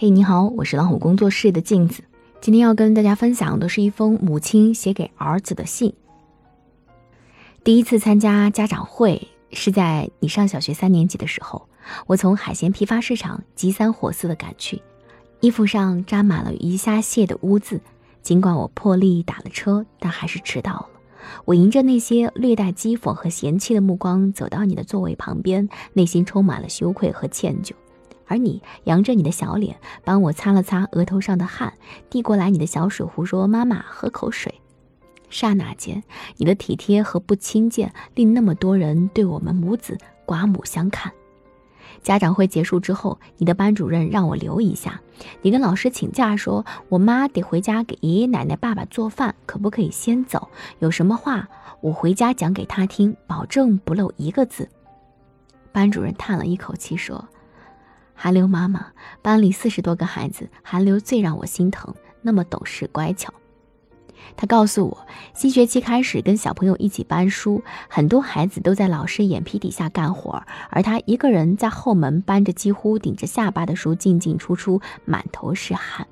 嘿，你好，我是老虎工作室的镜子。今天要跟大家分享的是一封母亲写给儿子的信。第一次参加家长会是在你上小学三年级的时候，我从海鲜批发市场急三火四的赶去，衣服上沾满了鱼虾蟹的污渍。尽管我破例打了车，但还是迟到了。我迎着那些略带讥讽和嫌弃的目光走到你的座位旁边，内心充满了羞愧和歉疚。而你扬着你的小脸，帮我擦了擦额头上的汗，递过来你的小水壶，说：“妈妈，喝口水。”刹那间，你的体贴和不轻贱，令那么多人对我们母子刮目相看。家长会结束之后，你的班主任让我留一下，你跟老师请假，说我妈得回家给爷爷奶奶、爸爸做饭，可不可以先走？有什么话我回家讲给他听，保证不漏一个字。班主任叹了一口气说。韩流妈妈，班里四十多个孩子，韩流最让我心疼，那么懂事乖巧。他告诉我，新学期开始跟小朋友一起搬书，很多孩子都在老师眼皮底下干活，而他一个人在后门搬着几乎顶着下巴的书进进出出，满头是汗。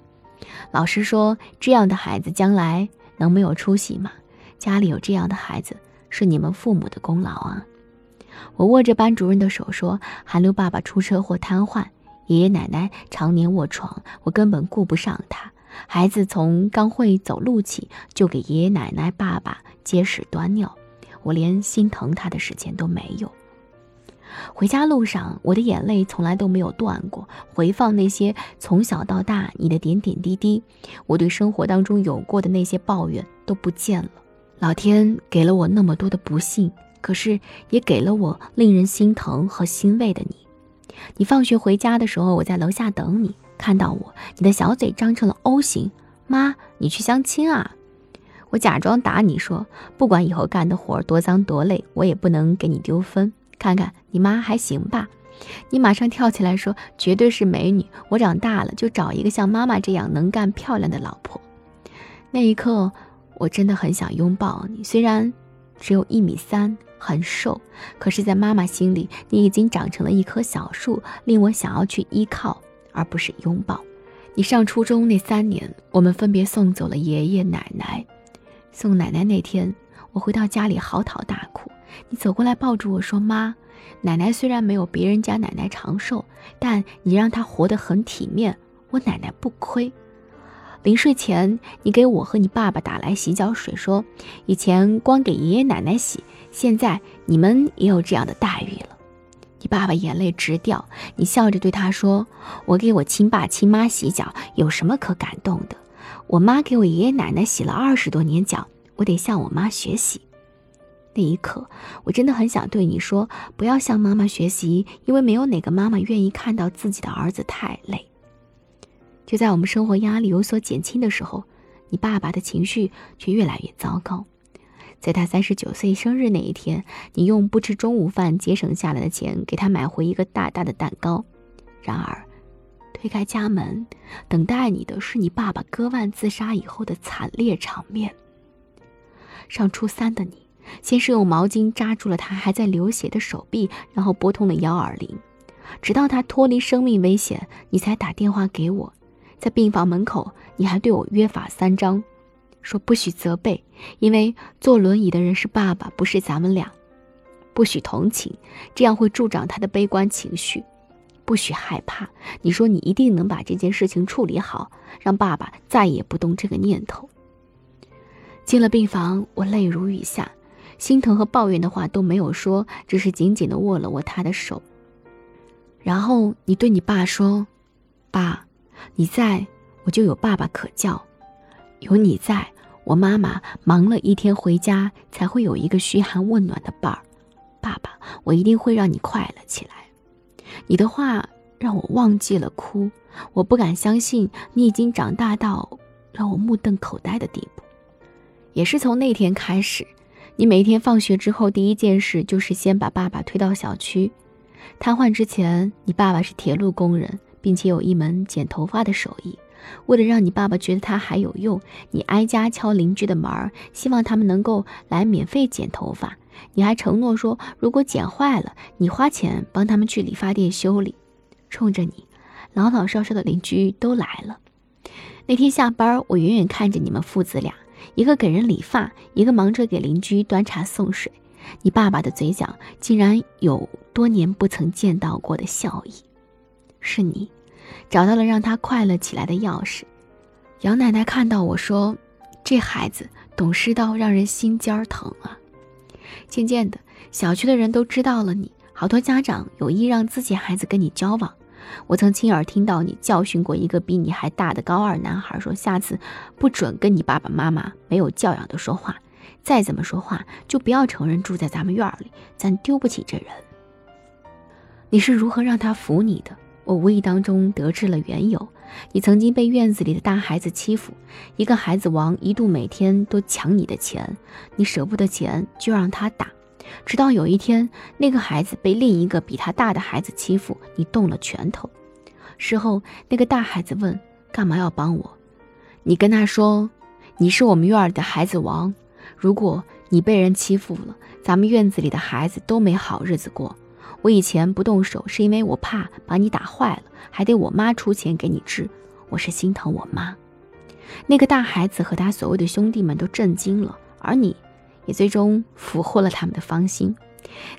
老师说，这样的孩子将来能没有出息吗？家里有这样的孩子，是你们父母的功劳啊。我握着班主任的手说：“韩流爸爸出车祸瘫痪。”爷爷奶奶常年卧床，我根本顾不上他。孩子从刚会走路起，就给爷爷奶奶、爸爸接屎端尿，我连心疼他的时间都没有。回家路上，我的眼泪从来都没有断过。回放那些从小到大你的点点滴滴，我对生活当中有过的那些抱怨都不见了。老天给了我那么多的不幸，可是也给了我令人心疼和欣慰的你。你放学回家的时候，我在楼下等你。看到我，你的小嘴张成了 O 型。妈，你去相亲啊？我假装打你说，不管以后干的活多脏多累，我也不能给你丢分。看看你妈还行吧？你马上跳起来说，绝对是美女。我长大了就找一个像妈妈这样能干漂亮的老婆。那一刻，我真的很想拥抱你，虽然只有一米三。很瘦，可是，在妈妈心里，你已经长成了一棵小树，令我想要去依靠，而不是拥抱。你上初中那三年，我们分别送走了爷爷奶奶。送奶奶那天，我回到家里嚎啕大哭。你走过来抱住我说：“妈，奶奶虽然没有别人家奶奶长寿，但你让她活得很体面，我奶奶不亏。”临睡前，你给我和你爸爸打来洗脚水，说以前光给爷爷奶奶洗，现在你们也有这样的待遇了。你爸爸眼泪直掉，你笑着对他说：“我给我亲爸亲妈洗脚，有什么可感动的？我妈给我爷爷奶奶洗了二十多年脚，我得向我妈学习。”那一刻，我真的很想对你说，不要向妈妈学习，因为没有哪个妈妈愿意看到自己的儿子太累。就在我们生活压力有所减轻的时候，你爸爸的情绪却越来越糟糕。在他三十九岁生日那一天，你用不吃中午饭节省下来的钱给他买回一个大大的蛋糕。然而，推开家门，等待你的是你爸爸割腕自杀以后的惨烈场面。上初三的你，先是用毛巾扎住了他还在流血的手臂，然后拨通了幺二零，直到他脱离生命危险，你才打电话给我。在病房门口，你还对我约法三章，说不许责备，因为坐轮椅的人是爸爸，不是咱们俩；不许同情，这样会助长他的悲观情绪；不许害怕，你说你一定能把这件事情处理好，让爸爸再也不动这个念头。进了病房，我泪如雨下，心疼和抱怨的话都没有说，只是紧紧地握了握他的手。然后你对你爸说：“爸。”你在，我就有爸爸可叫；有你在，我妈妈忙了一天回家才会有一个嘘寒问暖的伴儿。爸爸，我一定会让你快乐起来。你的话让我忘记了哭，我不敢相信你已经长大到让我目瞪口呆的地步。也是从那天开始，你每天放学之后第一件事就是先把爸爸推到小区。瘫痪之前，你爸爸是铁路工人。并且有一门剪头发的手艺，为了让你爸爸觉得他还有用，你挨家敲邻居的门儿，希望他们能够来免费剪头发。你还承诺说，如果剪坏了，你花钱帮他们去理发店修理。冲着你，老老少少的邻居都来了。那天下班，我远远看着你们父子俩，一个给人理发，一个忙着给邻居端茶送水。你爸爸的嘴角竟然有多年不曾见到过的笑意。是你，找到了让他快乐起来的钥匙。杨奶奶看到我说：“这孩子懂事到让人心尖儿疼啊。”渐渐的，小区的人都知道了你，好多家长有意让自己孩子跟你交往。我曾亲耳听到你教训过一个比你还大的高二男孩，说下次不准跟你爸爸妈妈没有教养的说话，再怎么说话就不要承认住在咱们院里，咱丢不起这人。你是如何让他服你的？我无意当中得知了缘由。你曾经被院子里的大孩子欺负，一个孩子王一度每天都抢你的钱，你舍不得钱就让他打。直到有一天，那个孩子被另一个比他大的孩子欺负，你动了拳头。事后，那个大孩子问：“干嘛要帮我？”你跟他说：“你是我们院里的孩子王，如果你被人欺负了，咱们院子里的孩子都没好日子过。我以前不动手，是因为我怕把你打坏了，还得我妈出钱给你治。我是心疼我妈。”那个大孩子和他所谓的兄弟们都震惊了，而你。也最终俘获了他们的芳心。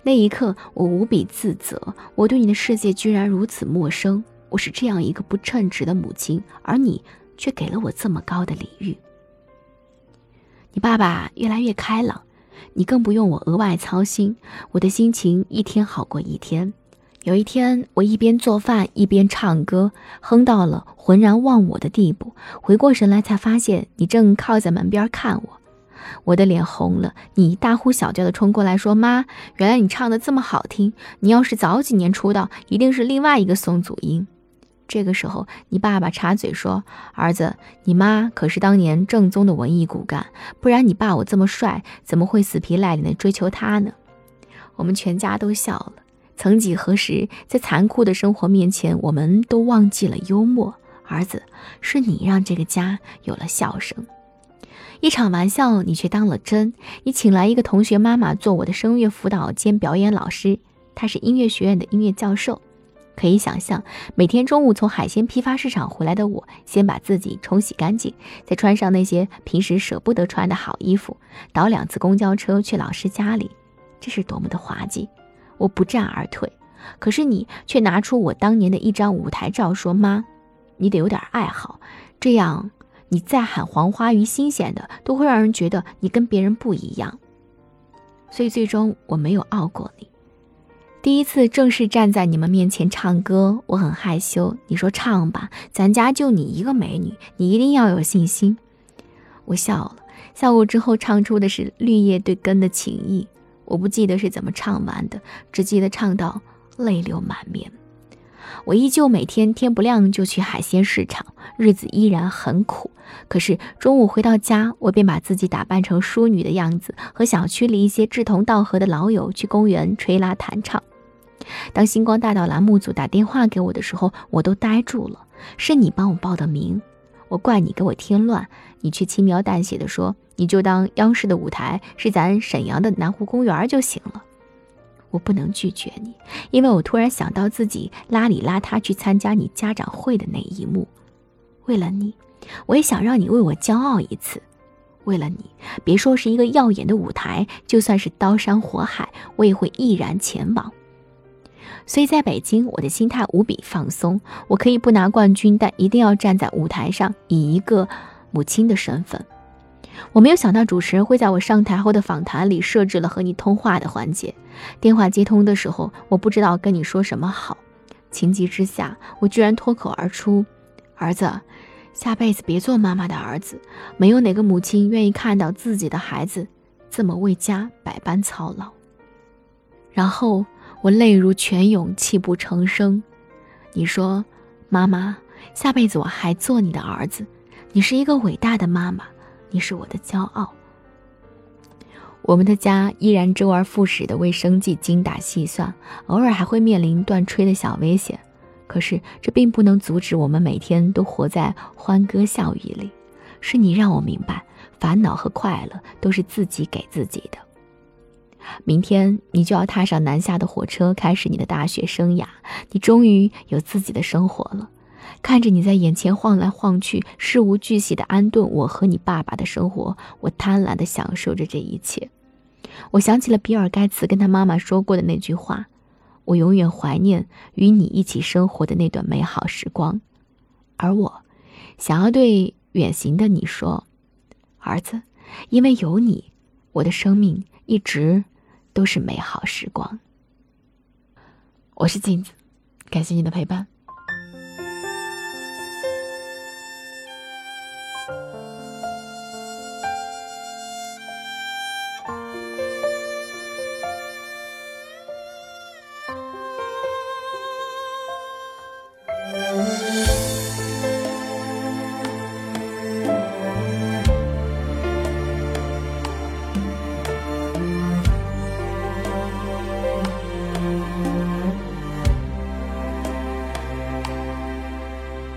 那一刻，我无比自责，我对你的世界居然如此陌生。我是这样一个不称职的母亲，而你却给了我这么高的礼遇。你爸爸越来越开朗，你更不用我额外操心，我的心情一天好过一天。有一天，我一边做饭一边唱歌，哼到了浑然忘我的地步。回过神来，才发现你正靠在门边看我。我的脸红了，你大呼小叫的冲过来说：“妈，原来你唱的这么好听！你要是早几年出道，一定是另外一个宋祖英。”这个时候，你爸爸插嘴说：“儿子，你妈可是当年正宗的文艺骨干，不然你爸我这么帅，怎么会死皮赖脸的追求她呢？”我们全家都笑了。曾几何时，在残酷的生活面前，我们都忘记了幽默。儿子，是你让这个家有了笑声。一场玩笑，你却当了真。你请来一个同学妈妈做我的声乐辅导兼表演老师，她是音乐学院的音乐教授。可以想象，每天中午从海鲜批发市场回来的我，先把自己冲洗干净，再穿上那些平时舍不得穿的好衣服，倒两次公交车去老师家里，这是多么的滑稽！我不战而退，可是你却拿出我当年的一张舞台照，说：“妈，你得有点爱好，这样。”你再喊黄花鱼新鲜的，都会让人觉得你跟别人不一样。所以最终我没有傲过你。第一次正式站在你们面前唱歌，我很害羞。你说唱吧，咱家就你一个美女，你一定要有信心。我笑了，笑过之后唱出的是绿叶对根的情意。我不记得是怎么唱完的，只记得唱到泪流满面。我依旧每天天不亮就去海鲜市场，日子依然很苦。可是中午回到家，我便把自己打扮成淑女的样子，和小区里一些志同道合的老友去公园吹拉弹唱。当星光大道栏目组打电话给我的时候，我都呆住了。是你帮我报的名，我怪你给我添乱，你却轻描淡写的说：“你就当央视的舞台是咱沈阳的南湖公园就行了。”我不能拒绝你，因为我突然想到自己邋里邋遢去参加你家长会的那一幕。为了你，我也想让你为我骄傲一次。为了你，别说是一个耀眼的舞台，就算是刀山火海，我也会毅然前往。所以，在北京，我的心态无比放松。我可以不拿冠军，但一定要站在舞台上，以一个母亲的身份。我没有想到主持人会在我上台后的访谈里设置了和你通话的环节。电话接通的时候，我不知道跟你说什么好。情急之下，我居然脱口而出：“儿子，下辈子别做妈妈的儿子。没有哪个母亲愿意看到自己的孩子这么为家百般操劳。”然后我泪如泉涌，泣不成声。你说：“妈妈，下辈子我还做你的儿子。你是一个伟大的妈妈。”你是我的骄傲。我们的家依然周而复始的为生计精打细算，偶尔还会面临断炊的小危险。可是这并不能阻止我们每天都活在欢歌笑语里。是你让我明白，烦恼和快乐都是自己给自己的。明天你就要踏上南下的火车，开始你的大学生涯。你终于有自己的生活了。看着你在眼前晃来晃去，事无巨细的安顿我和你爸爸的生活，我贪婪的享受着这一切。我想起了比尔·盖茨跟他妈妈说过的那句话：“我永远怀念与你一起生活的那段美好时光。”而我，想要对远行的你说：“儿子，因为有你，我的生命一直都是美好时光。”我是镜子，感谢你的陪伴。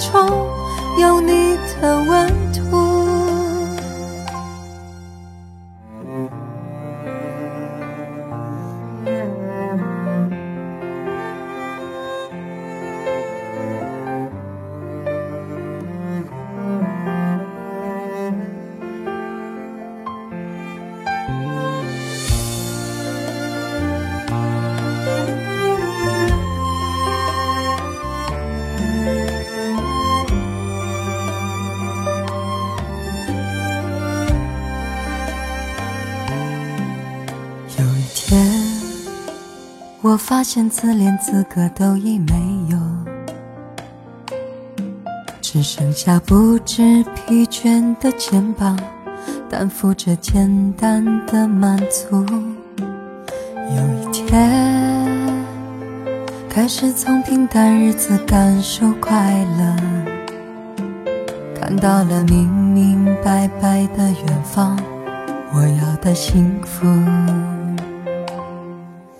中有你的温。发现自恋资格都已没有，只剩下不知疲倦的肩膀，担负着简单的满足。有一天，开始从平淡日子感受快乐，看到了明明白白的远方，我要的幸福。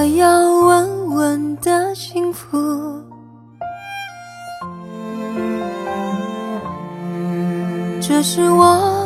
我要稳稳的幸福。这是我